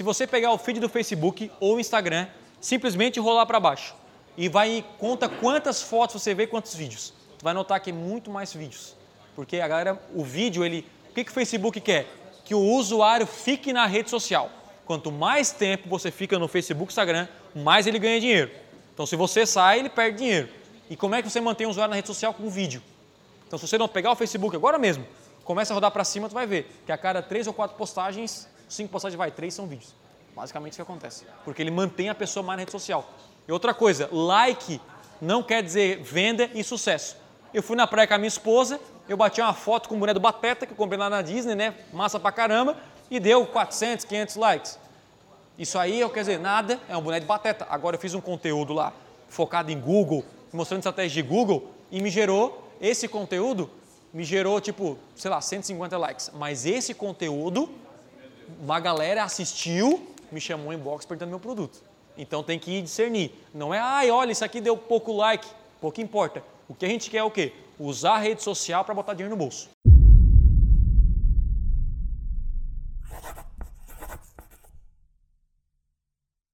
Se você pegar o feed do Facebook ou Instagram, simplesmente rolar para baixo e vai conta quantas fotos você vê, quantos vídeos. Tu vai notar que é muito mais vídeos, porque a galera, o vídeo ele, o que, que o Facebook quer? Que o usuário fique na rede social. Quanto mais tempo você fica no Facebook, Instagram, mais ele ganha dinheiro. Então, se você sai, ele perde dinheiro. E como é que você mantém o usuário na rede social com vídeo? Então, se você não pegar o Facebook agora mesmo, começa a rodar para cima, tu vai ver que a cada três ou quatro postagens, cinco postagens vai, três são vídeos. Basicamente isso que acontece. Porque ele mantém a pessoa mais na rede social. E outra coisa, like não quer dizer venda e sucesso. Eu fui na praia com a minha esposa, eu bati uma foto com o boneco do Bateta, que eu comprei lá na Disney, né? Massa pra caramba e deu 400, 500 likes. Isso aí, eu quer dizer, nada, é um boneco de batata. Agora eu fiz um conteúdo lá focado em Google, mostrando estratégia de Google e me gerou, esse conteúdo me gerou tipo, sei lá, 150 likes. Mas esse conteúdo, uma galera assistiu, me chamou em box perguntando meu produto. Então tem que discernir. Não é, ai, olha, isso aqui deu pouco like. Pouco importa. O que a gente quer é o quê? Usar a rede social para botar dinheiro no bolso.